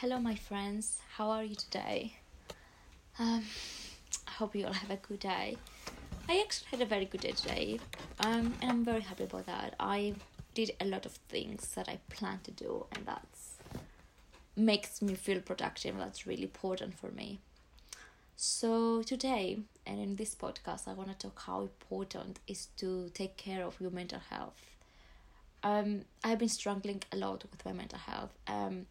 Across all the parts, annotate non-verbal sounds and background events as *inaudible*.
Hello, my friends. How are you today? Um, I hope you all have a good day. I actually had a very good day today, um, and I'm very happy about that. I did a lot of things that I planned to do, and that makes me feel productive. That's really important for me. So today, and in this podcast, I want to talk how important is to take care of your mental health. Um, I've been struggling a lot with my mental health. Um,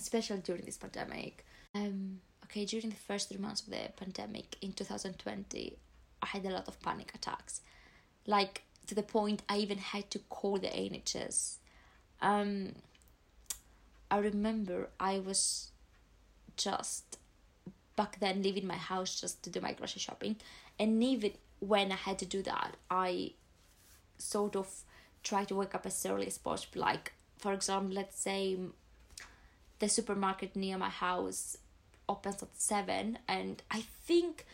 especially during this pandemic. Um, okay, during the first three months of the pandemic in 2020, I had a lot of panic attacks, like to the point I even had to call the NHS. Um, I remember I was just back then leaving my house just to do my grocery shopping, and even when I had to do that, I sort of tried to wake up as early as possible. Like, for example, let's say the supermarket near my house opens at 7 and i think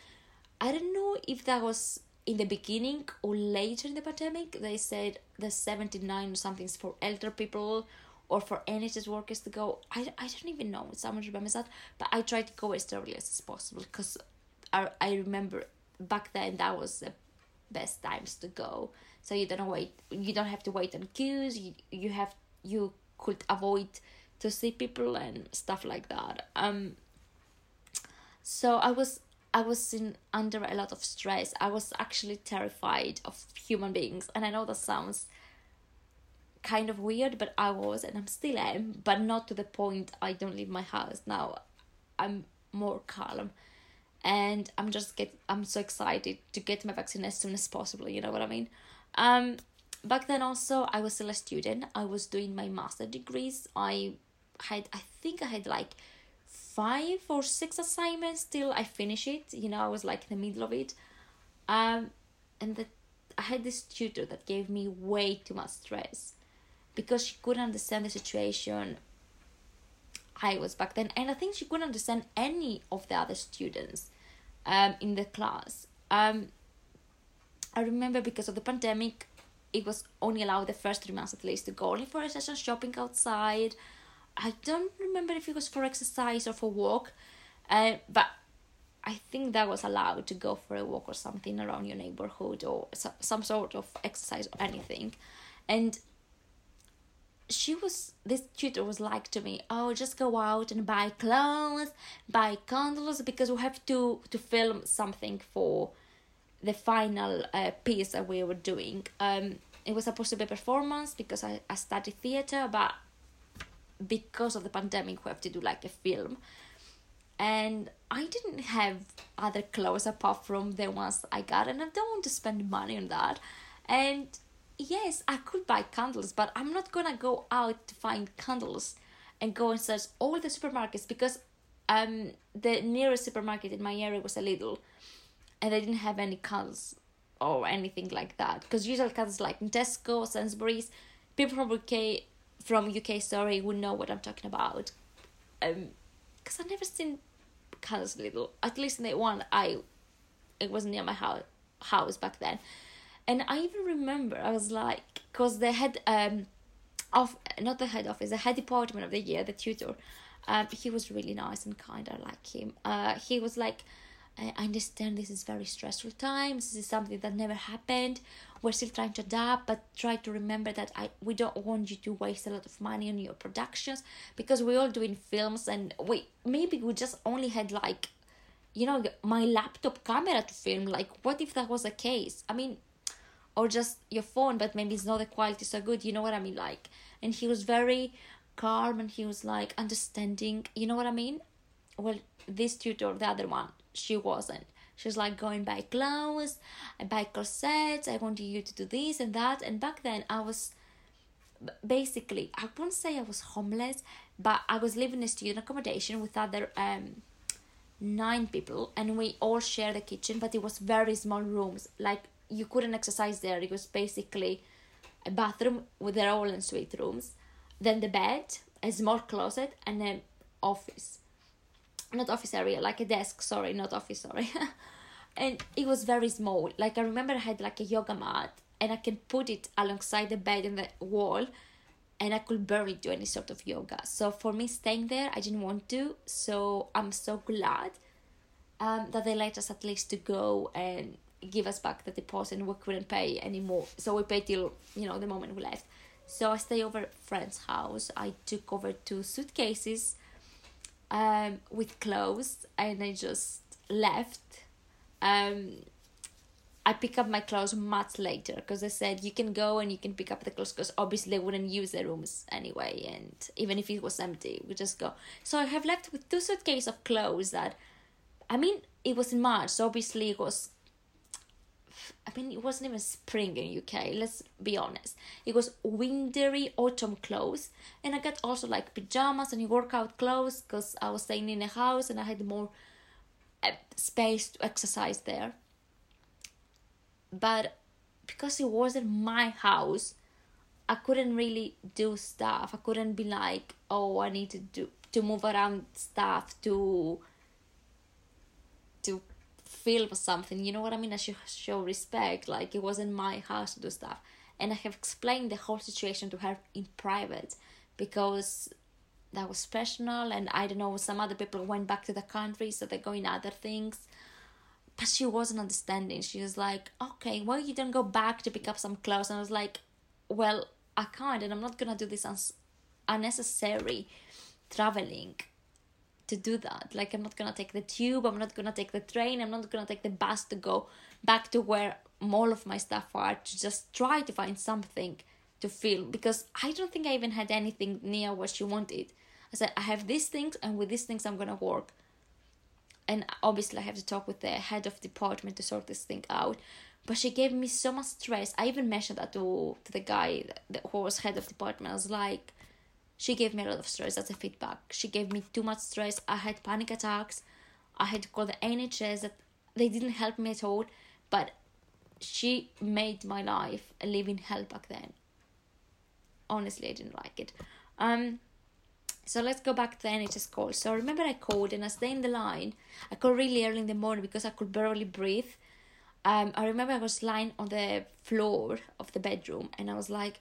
i don't know if that was in the beginning or later in the pandemic they said the 79 or something's for elder people or for NHS workers to go. I, I don't even know. Someone remembers that. But I tried to go as early as possible because I, I remember back then that was the best times to go. So you don't wait. You don't have to wait on queues. You you have you could avoid to see people and stuff like that. Um, so I was I was in under a lot of stress. I was actually terrified of human beings, and I know that sounds kind of weird, but I was, and I'm still am, but not to the point I don't leave my house now. I'm more calm, and I'm just get I'm so excited to get my vaccine as soon as possible. You know what I mean? Um, back then also I was still a student. I was doing my master degrees. I had I think I had like five or six assignments till I finish it. You know, I was like in the middle of it. Um and that I had this tutor that gave me way too much stress because she couldn't understand the situation I was back then and I think she couldn't understand any of the other students um in the class. Um I remember because of the pandemic it was only allowed the first three months at least to go only for a session shopping outside I don't remember if it was for exercise or for walk, uh, but I think that was allowed to go for a walk or something around your neighborhood or so, some sort of exercise or anything. And she was, this tutor was like to me, oh, just go out and buy clothes, buy candles, because we have to, to film something for the final uh, piece that we were doing. Um, it was supposed to be a performance because I, I studied theater, but because of the pandemic we have to do like a film. And i didn't have other clothes apart from the ones i got and i don't want to spend money on that. And yes i could buy candles but i'm not gonna go out to find candles and go and search all the supermarkets because um the nearest supermarket in my area was a Lidl and they didn't have any candles or anything like that. Because usual candles like tesco sainsbury's people from uk from UK Story would know what I'm talking about. Um, because I've never seen Colours Lidl. At least in the one I, it was near my house house back then, and I even remember I was like, cause they had um, off not the head office, the head department of the year, the tutor. Um, he was really nice and kind. I like him. Uh, he was like I understand this is very stressful times. This is something that never happened. We're still trying to adapt, but try to remember that I we don't want you to waste a lot of money on your productions because we're all doing films and we maybe we just only had like you know my laptop camera to film. Like what if that was the case? I mean or just your phone but maybe it's not the quality so good. You know what i mean? Like and he was very calm and he was like understanding. You know what i mean? Well this tutor the other one she wasn't. She's like going buy clothes, I buy corsets, I want you to do this and that. And back then I was basically I won't say I was homeless, but I was living in a student accommodation with other um nine people and we all share the kitchen, but it was very small rooms. Like you couldn't exercise there. It was basically a bathroom with their all ensuite rooms, then the bed, a small closet, and an office not office area, like a desk, sorry, not office, sorry. *laughs* and it was very small. Like I remember I had like a yoga mat and I can put it alongside the bed in the wall and I could barely do any sort of yoga. So for me, staying there, I didn't want to. So I'm so glad um, that they let us at least to go and give us back the deposit and we couldn't pay anymore. So we paid till, you know, the moment we left. So I stay over friend's house. I took over two suitcases um, with clothes and I just left. Um, I pick up my clothes much later because I said you can go and you can pick up the clothes because obviously they wouldn't use the rooms anyway, and even if it was empty, we just go. So I have left with two suitcases of clothes that, I mean, it was in March, so obviously it was. I mean, it wasn't even spring in UK. Let's be honest. It was wintry autumn clothes, and I got also like pajamas and workout clothes because I was staying in a house and I had more uh, space to exercise there but because it wasn't my house i couldn't really do stuff i couldn't be like oh i need to do to move around stuff to to film something you know what i mean i should show respect like it wasn't my house to do stuff and i have explained the whole situation to her in private because that was personal and i don't know some other people went back to the country so they're going other things but she wasn't understanding. She was like, okay, well, you don't go back to pick up some clothes. And I was like, well, I can't, and I'm not gonna do this uns- unnecessary traveling to do that. Like, I'm not gonna take the tube, I'm not gonna take the train, I'm not gonna take the bus to go back to where all of my stuff are to just try to find something to film because I don't think I even had anything near what she wanted. I said, I have these things, and with these things, I'm gonna work and obviously I have to talk with the head of department to sort this thing out. But she gave me so much stress. I even mentioned that to, to the guy that, who was head of department. I was like, she gave me a lot of stress. as a feedback. She gave me too much stress. I had panic attacks. I had to call the NHS. That they didn't help me at all. But she made my life a living hell back then. Honestly, I didn't like it. Um, so let's go back to the NHS call. So remember I called and I stayed in the line. I called really early in the morning because I could barely breathe. Um, I remember I was lying on the floor of the bedroom and I was like,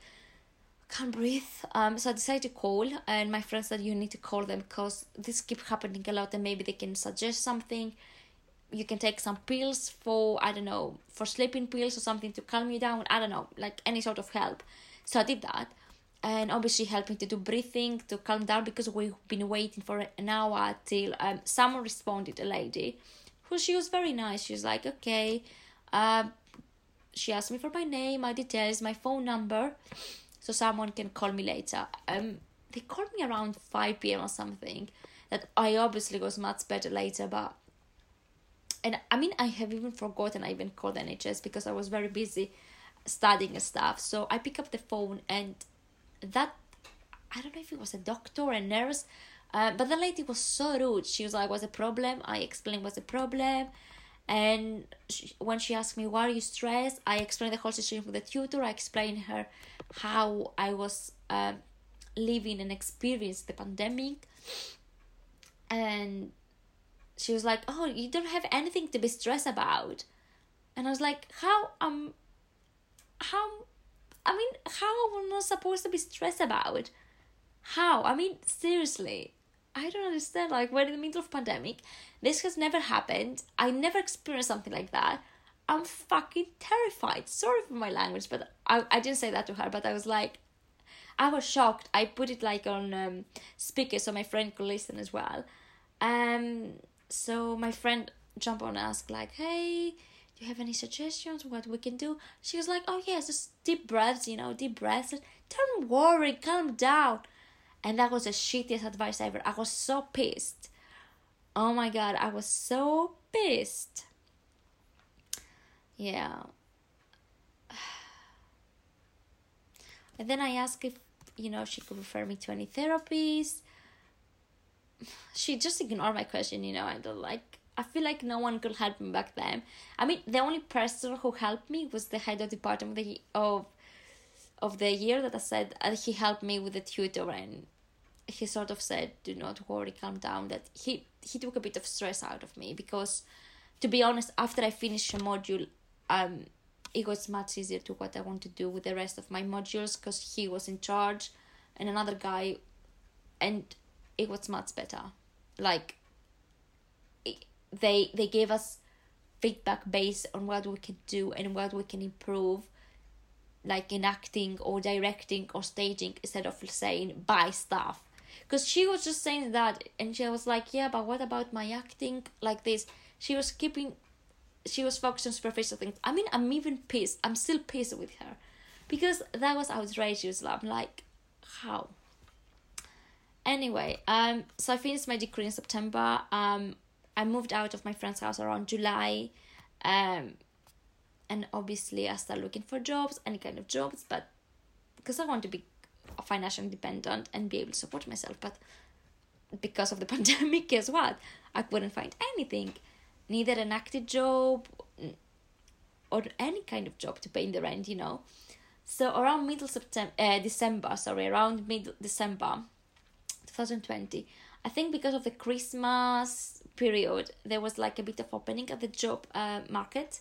can't breathe. Um, so I decided to call and my friend said you need to call them because this keeps happening a lot and maybe they can suggest something. You can take some pills for I don't know for sleeping pills or something to calm you down. I don't know like any sort of help. So I did that and obviously helping to do breathing to calm down because we've been waiting for an hour till um, someone responded a lady who she was very nice she was like okay uh, she asked me for my name my details my phone number so someone can call me later um they called me around 5 p.m or something that i obviously was much better later but and i mean i have even forgotten i even called nhs because i was very busy studying and stuff so i pick up the phone and that I don't know if it was a doctor or a nurse, uh, but the lady was so rude. She was like, "What's the problem?" I explained what's the problem, and she, when she asked me why are you stressed, I explained the whole situation with the tutor. I explained her how I was uh, living and experienced the pandemic, and she was like, "Oh, you don't have anything to be stressed about," and I was like, "How um, how I mean, how am I not supposed to be stressed about? How? I mean, seriously. I don't understand. Like, we're in the middle of pandemic. This has never happened. I never experienced something like that. I'm fucking terrified. Sorry for my language, but I, I didn't say that to her, but I was like, I was shocked. I put it like on um, speaker so my friend could listen as well. Um, so my friend jumped on and asked like, "Hey, do you have any suggestions what we can do she was like oh yes just deep breaths you know deep breaths don't worry calm down and that was the shittiest advice ever i was so pissed oh my god i was so pissed yeah and then i asked if you know she could refer me to any therapies she just ignored my question you know i don't like I feel like no one could help me back then. I mean, the only person who helped me was the head of department of the, of, of the year that I said uh, he helped me with the tutor and he sort of said, "Do not worry, calm down." That he he took a bit of stress out of me because, to be honest, after I finished a module, um, it was much easier to what I want to do with the rest of my modules because he was in charge and another guy, and it was much better. Like it, they they gave us feedback based on what we can do and what we can improve like in acting or directing or staging instead of saying buy stuff. Because she was just saying that and she was like yeah but what about my acting? Like this. She was keeping she was focused on superficial things. I mean i'm even pissed i'm still pissed with her. Because that was outrageous i'm like how? Anyway um so i finished my degree in september. Um i moved out of my friend's house around july. Um and obviously I started looking for jobs, any kind of jobs, but because I want to be financially independent and be able to support myself, but because of the *laughs* pandemic, guess what? I couldn't find anything, neither an active job or any kind of job to pay in the rent, you know. So around middle September, uh, December, sorry, around mid December, 2020, I think because of the Christmas period, there was like a bit of opening at the job uh, market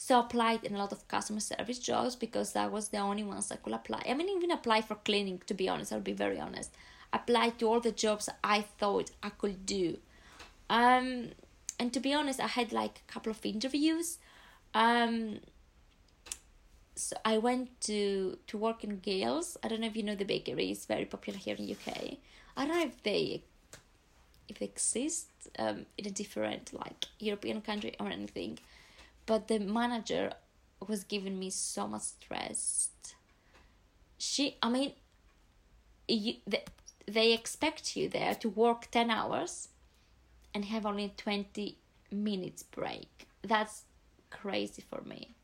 so I applied in a lot of customer service jobs because that was the only ones I could apply. I mean, even apply for cleaning, to be honest, I'll be very honest. Applied to all the jobs I thought I could do. Um, and to be honest, I had like a couple of interviews. Um, so I went to to work in Gail's. I don't know if you know the bakery. It's very popular here in UK. I don't know if they if they exist um, in a different like European country or anything but the manager was giving me so much stress she i mean you, they, they expect you there to work 10 hours and have only 20 minutes break that's crazy for me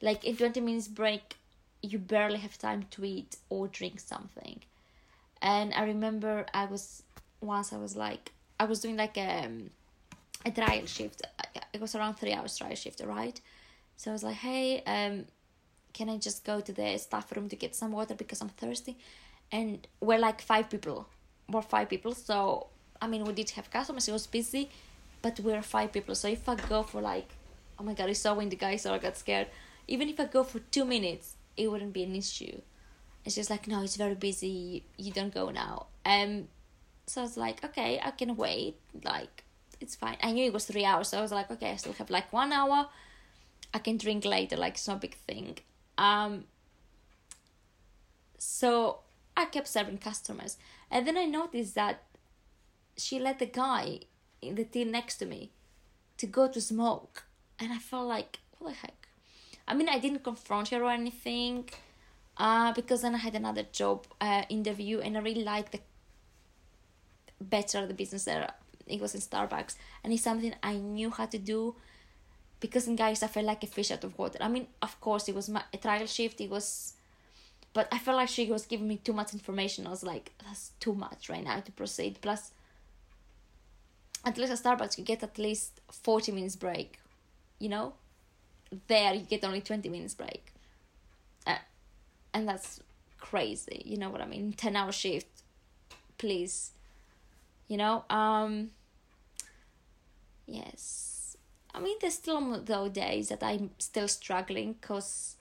like in 20 minutes break you barely have time to eat or drink something and i remember i was once i was like i was doing like a um, a trial shift. It was around three hours trial shift, right? So I was like, hey, um, can I just go to the staff room to get some water because I'm thirsty? And we're like five people. We're five people. So, I mean, we did have customers. It was busy, but we're five people. So if I go for like, oh my God, it's so windy, guys, so I got scared. Even if I go for two minutes, it wouldn't be an issue. It's just like, no, it's very busy. You don't go now. Um, so I was like, okay, I can wait. Like, it's fine. I knew it was three hours, so I was like, okay, I still have like one hour. I can drink later, like it's no big thing. Um, so I kept serving customers, and then I noticed that she let the guy in the till next to me to go to smoke, and I felt like, what the heck? I mean, I didn't confront her or anything, uh, because then I had another job uh, interview, and I really liked the better the business there it was in Starbucks, and it's something I knew how to do because in Gail's I felt like a fish out of water. I mean, of course, it was my, a trial shift. It was, but I felt like she was giving me too much information. I was like, that's too much right now to proceed. Plus, at least at Starbucks you get at least forty minutes break, you know. There you get only twenty minutes break, uh, and that's crazy. You know what I mean? Ten hour shift, please. You know, um, yes i mean there's still those days that i'm still struggling because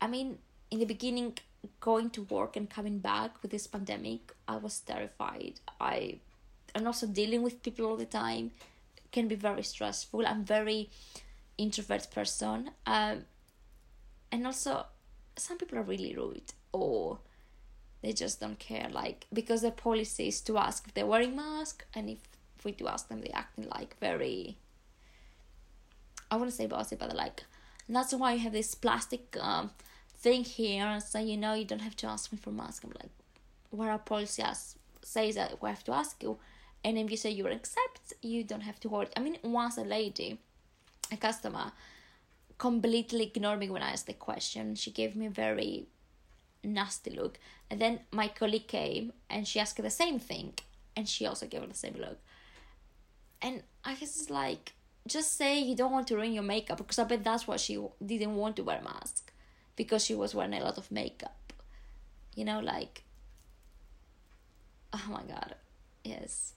i mean in the beginning going to work and coming back with this pandemic i was terrified i and also dealing with people all the time can be very stressful i'm very introvert person um and also some people are really rude or they just don't care like because the policy is to ask if they're wearing mask and if we do ask them, they acting like very. I wouldn't say bossy, but like, that's why you have this plastic um thing here, and so you know you don't have to ask me for mask. I'm like, where our policy says that we have to ask you, and if you say you accept, you don't have to hold. I mean, once a lady, a customer, completely ignored me when I asked the question. She gave me a very nasty look, and then my colleague came and she asked the same thing, and she also gave her the same look and I it's like just say you don't want to ruin your makeup because I bet that's why she didn't want to wear a mask because she was wearing a lot of makeup. You know, like oh my god, yes.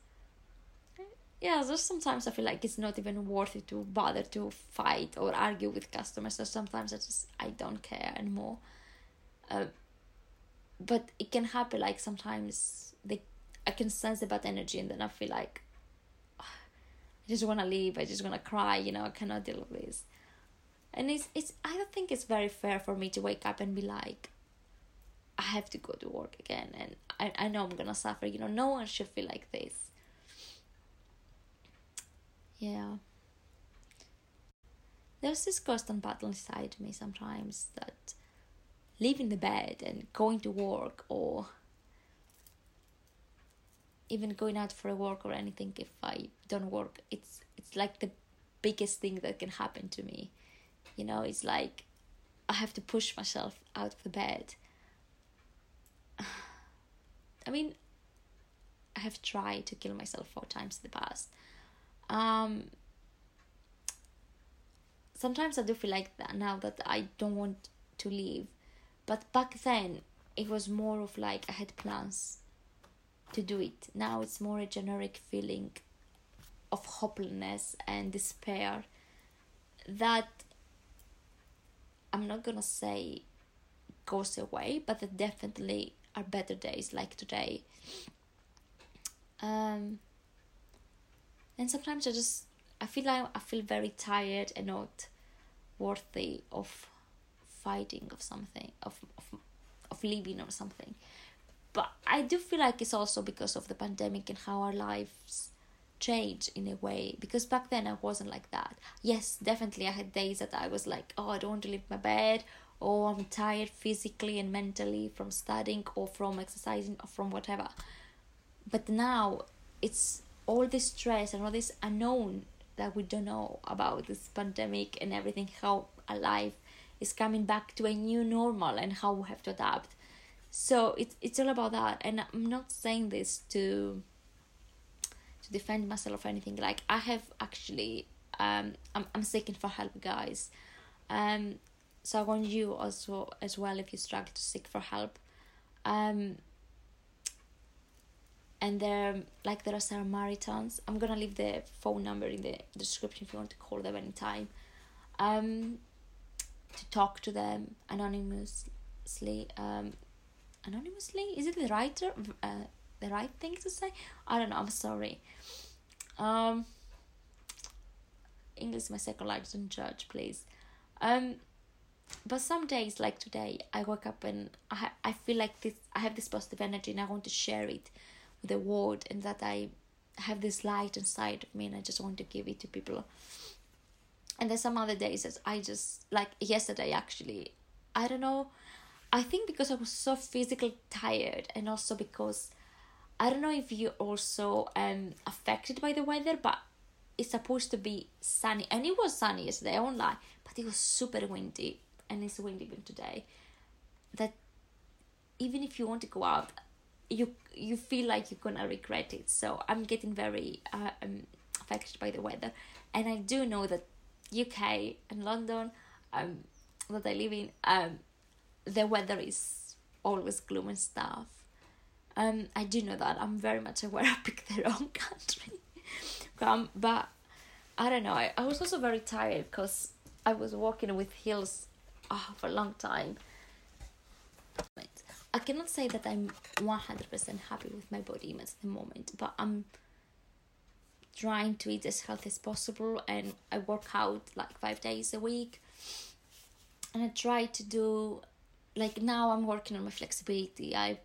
Yeah, there's sometimes I feel like it's not even worth it to bother to fight or argue with customers. So sometimes I just I don't care anymore, uh, but it can happen like sometimes they I can sense the bad energy and then I feel like I just want to leave. I just want to cry. You know, I cannot deal with this. And it's it's I don't think it's very fair for me to wake up and be like, I have to go to work again, and I I know I'm gonna suffer. You know, no one should feel like this. Yeah. There's this constant battle inside me sometimes that leaving the bed and going to work or even going out for a walk or anything if I don't work. It's it's like the biggest thing that can happen to me. You know it's like I have to push myself out of the bed. *sighs* I mean I have tried to kill myself four times in the past um sometimes I do feel like that now that I don't want to leave but back then it was more of like I had plans to do it. Now it's more a generic feeling of hopelessness and despair that I'm not gonna say goes away, but there definitely are better days like today. Um, and sometimes I just I feel like I feel very tired and not worthy of fighting of something of of, of living or something. But i do feel like it's also because of the pandemic and how our lives change in a way. Because back then i wasn't like that. Yes definitely i had days that i was like oh i don't want to leave my bed or i'm tired physically and mentally from studying or from exercising or from whatever. But now it's all this stress and all this unknown that we don't know about this pandemic and everything how alive is coming back to a new normal and how we have to adapt. So it's it's all about that. And i'm not saying this to to defend myself or anything. Like i have actually um i'm, I'm seeking for help guys. Um so i want you also as well if you struggle to seek for help um and there like there are samaritans i'm gonna leave the phone number in the description if you want to call them anytime. Um to talk to them anonymously um anonymously? Is it the right uh, the right thing to say? I don't know. I'm sorry. Um english is my second language don't judge please. Um but some days like today i wake up and i i feel like this i have this positive energy and i want to share it the world and that i have this light inside of me and i just want to give it to people. And there's some other days that I just like yesterday actually I don't know I think because I was so physically tired and also because I don't know if you're also um affected by the weather but it's supposed to be sunny and it was sunny yesterday I won't lie but it was super windy and it's windy even today that even if you want to go out you you feel like you're gonna regret it so I'm getting very uh, um, affected by the weather and I do know that UK and London um, that I live in, um, the weather is always gloom and stuff. Um, I do know that. I'm very much aware *laughs* I picked the wrong country. um, but I don't know. I, I was also very tired because I was walking with heels oh, for a long time. I cannot say that I'm 100% happy with my body image at the moment, but I'm trying to eat as healthy as possible and I work out like five days a week. And I try to do like now I'm working on my flexibility. I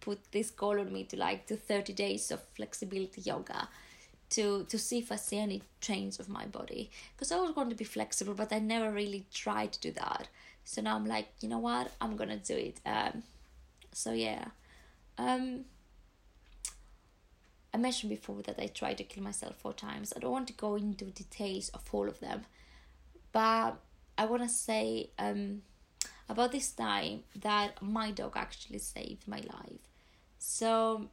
put this goal on me to like do 30 days of flexibility yoga to to see if I see any change of my body. Because I was going to be flexible but I never really tried to do that so now I'm like you know what I'm gonna do it um so yeah um I mentioned before that I tried to kill myself four times. I don't want to go into details of all of them, but I want to say um, about this time that my dog actually saved my life. So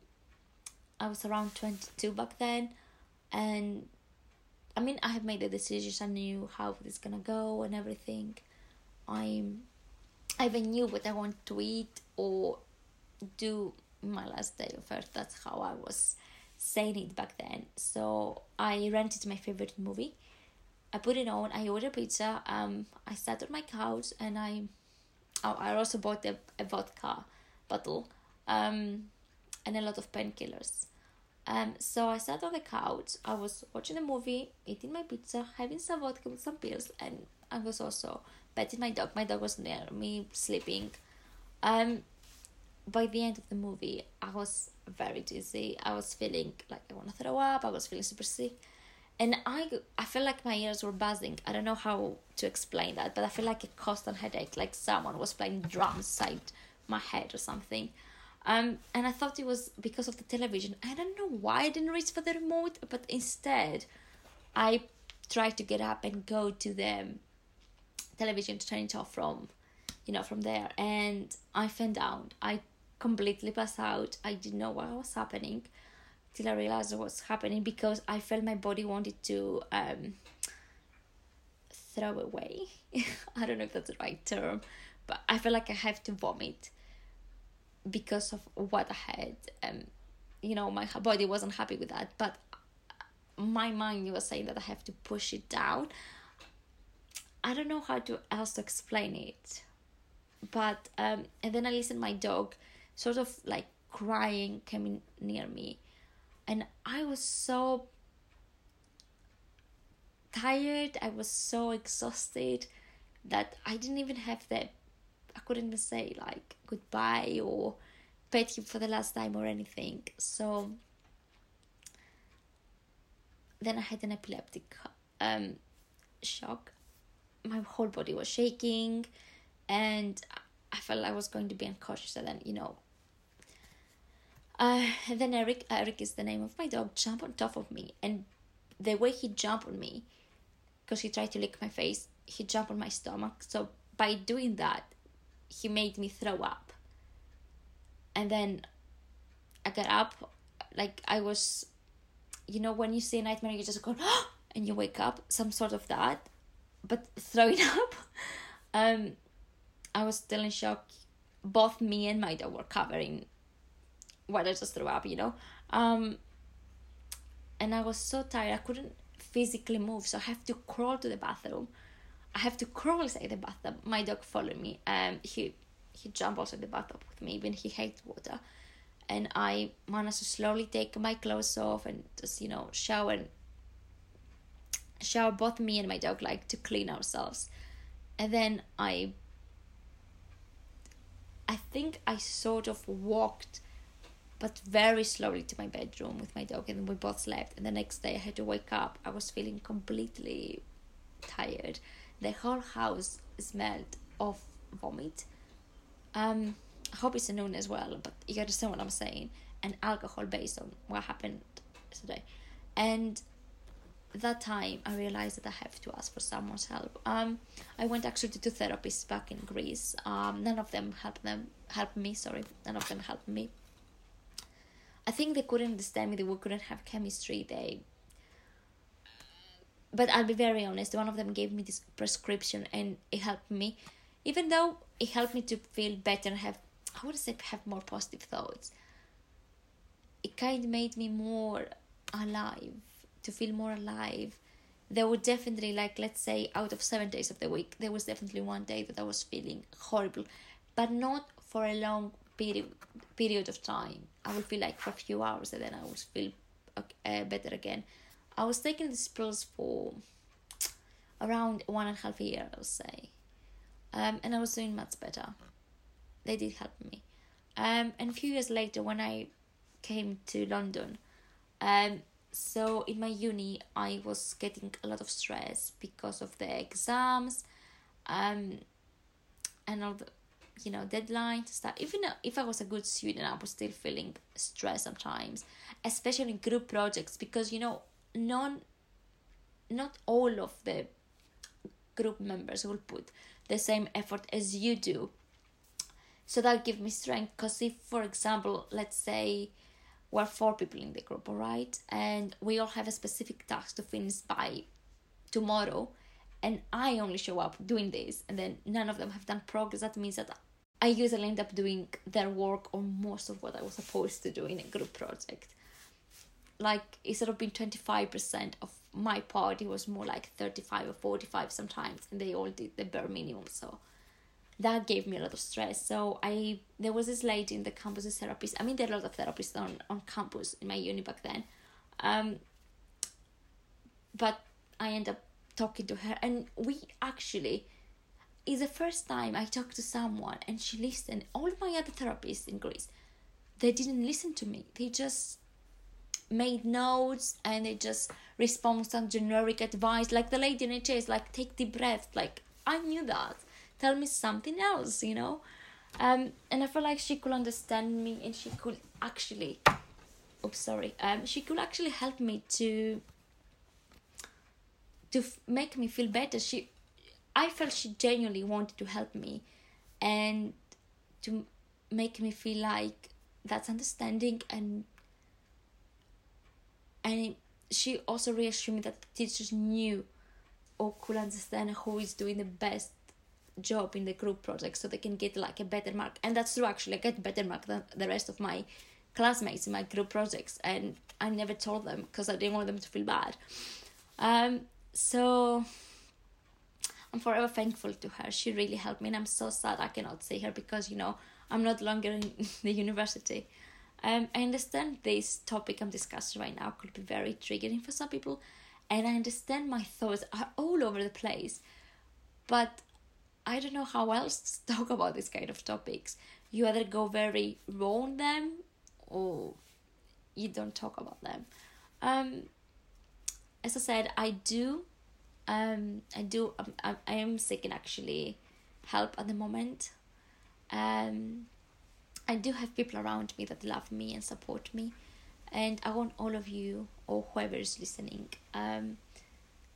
I was around 22 back then, and I mean, I have made the decisions. I knew how this gonna go and everything. I'm, I even knew what I want to eat or do my last day of earth. That's how I was saying it back then. So I rented my favorite movie. I put it on. I ordered pizza. Um, I sat on my couch and I, oh, I also bought a, a vodka bottle, um, and a lot of painkillers. Um, so I sat on the couch. I was watching a movie, eating my pizza, having some vodka with some pills, and I was also petting my dog. My dog was near me, sleeping. Um, by the end of the movie, I was very dizzy. I was feeling like I want to throw up. I was feeling super sick, and I I felt like my ears were buzzing. I don't know how to explain that, but I feel like a constant headache, like someone was playing drums side my head or something. Um, and I thought it was because of the television. I don't know why I didn't reach for the remote, but instead, I tried to get up and go to the television to turn it off from, you know, from there. And I fell down. I completely passed out. I didn't know what was happening till I realized what was happening because I felt my body wanted to um, throw away. *laughs* I don't know if that's the right term, but I felt like I have to vomit because of what I had. Um, you know, my body wasn't happy with that, but my mind was saying that I have to push it down. I don't know how to else to explain it, but um, and then I listened my dog, sort of like crying, coming near me, and I was so tired. I was so exhausted that I didn't even have the I couldn't even say like goodbye or pet him for the last time or anything. So then I had an epileptic um, shock. My whole body was shaking, and I felt I was going to be unconscious. And then you know, uh, then Eric, Eric is the name of my dog, jumped on top of me, and the way he jumped on me, because he tried to lick my face, he jumped on my stomach. So by doing that, he made me throw up. And then I got up, like I was, you know, when you see a nightmare, you just go, *gasps* and you wake up, some sort of that, but throwing *laughs* up. um, I was still in shock. Both me and my dog were covering what I just threw up, you know. Um, and I was so tired, I couldn't physically move, so I have to crawl to the bathroom I have to crawl inside the bathtub. My dog followed me. Um, he he jumped also in the bathtub with me, even he hates water. And I managed to slowly take my clothes off and just you know shower and shower both me and my dog like to clean ourselves. And then I I think I sort of walked but very slowly to my bedroom with my dog and we both slept and the next day I had to wake up. I was feeling completely tired the whole house smelled of vomit. Um, I hope it's known as well, but you understand what I'm saying. And alcohol based on what happened today. And that time I realized that I have to ask for someone's help. Um, I went actually to two therapists back in Greece. Um, none of them helped them help me. Sorry, none of them helped me. I think they couldn't understand me. They couldn't have chemistry. They but I'll be very honest, one of them gave me this prescription and it helped me. Even though it helped me to feel better and have, I would say, have more positive thoughts, it kind of made me more alive, to feel more alive. There were definitely, like, let's say, out of seven days of the week, there was definitely one day that I was feeling horrible, but not for a long period period of time. I would feel like for a few hours and then I would feel uh, better again I was taking these pills for around one and a half year, I would say. Um, and I was doing much better. They did help me. Um, and a few years later, when I came to London, um, so in my uni, I was getting a lot of stress because of the exams, um, and all the, you know, deadlines stuff. Even if I was a good student, I was still feeling stress sometimes, especially in group projects because you know non not all of the group members will put the same effort as you do so that give me strength because if for example let's say we're four people in the group all right and we all have a specific task to finish by tomorrow. And i only show up doing this and then none of them have done progress. That means that i usually end up doing their work or most of what i was supposed to do in a group project. Like instead of being 25% of my part it was more like 35 or 45 sometimes and they all did the bare minimum so that gave me a lot of stress. So I there was this lady in the campus, therapist. I mean, there are a lot of therapists on on campus in my uni back then. Um, but I end up talking to her, and we actually is the first time I talked to someone and she listened. All my other therapists in Greece, they didn't listen to me. They just made notes and they just respond some generic advice. Like the lady in HS, like take deep breath. Like I knew that. Tell me something else, you know. Um, and I felt like she could understand me and she could actually, oh sorry, um, she could actually help me to to f- make me feel better. She I felt she genuinely wanted to help me and to make me feel like that's understanding and and she also reassured me that teachers knew or could understand who is doing the best job in the group project so they can get like a better mark and that's true actually i get better mark than the rest of my classmates in my group projects and i never told them because i didn't want them to feel bad um so I'm forever thankful to her. She really helped me, and I'm so sad I cannot see her because you know I'm not longer in *laughs* the university. Um, I understand this topic I'm discussing right now could be very triggering for some people, and I understand my thoughts are all over the place, but I don't know how else to *laughs* talk about this kind of topics. You either go very raw on them, or you don't talk about them. Um, as I said, I do um i do um, I, I am seeking actually help at the moment um i do have people around me that love me and support me and i want all of you or whoever is listening um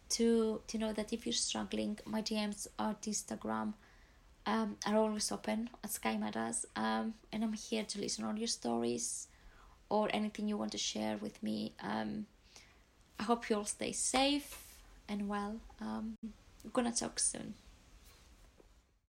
to to know that if you're struggling my dms at instagram um, are always open at Sky Matters, um, and I'm here to listen on your stories or anything you want to share with me. Um, I hope you all stay safe and well. Um, I'm gonna talk soon.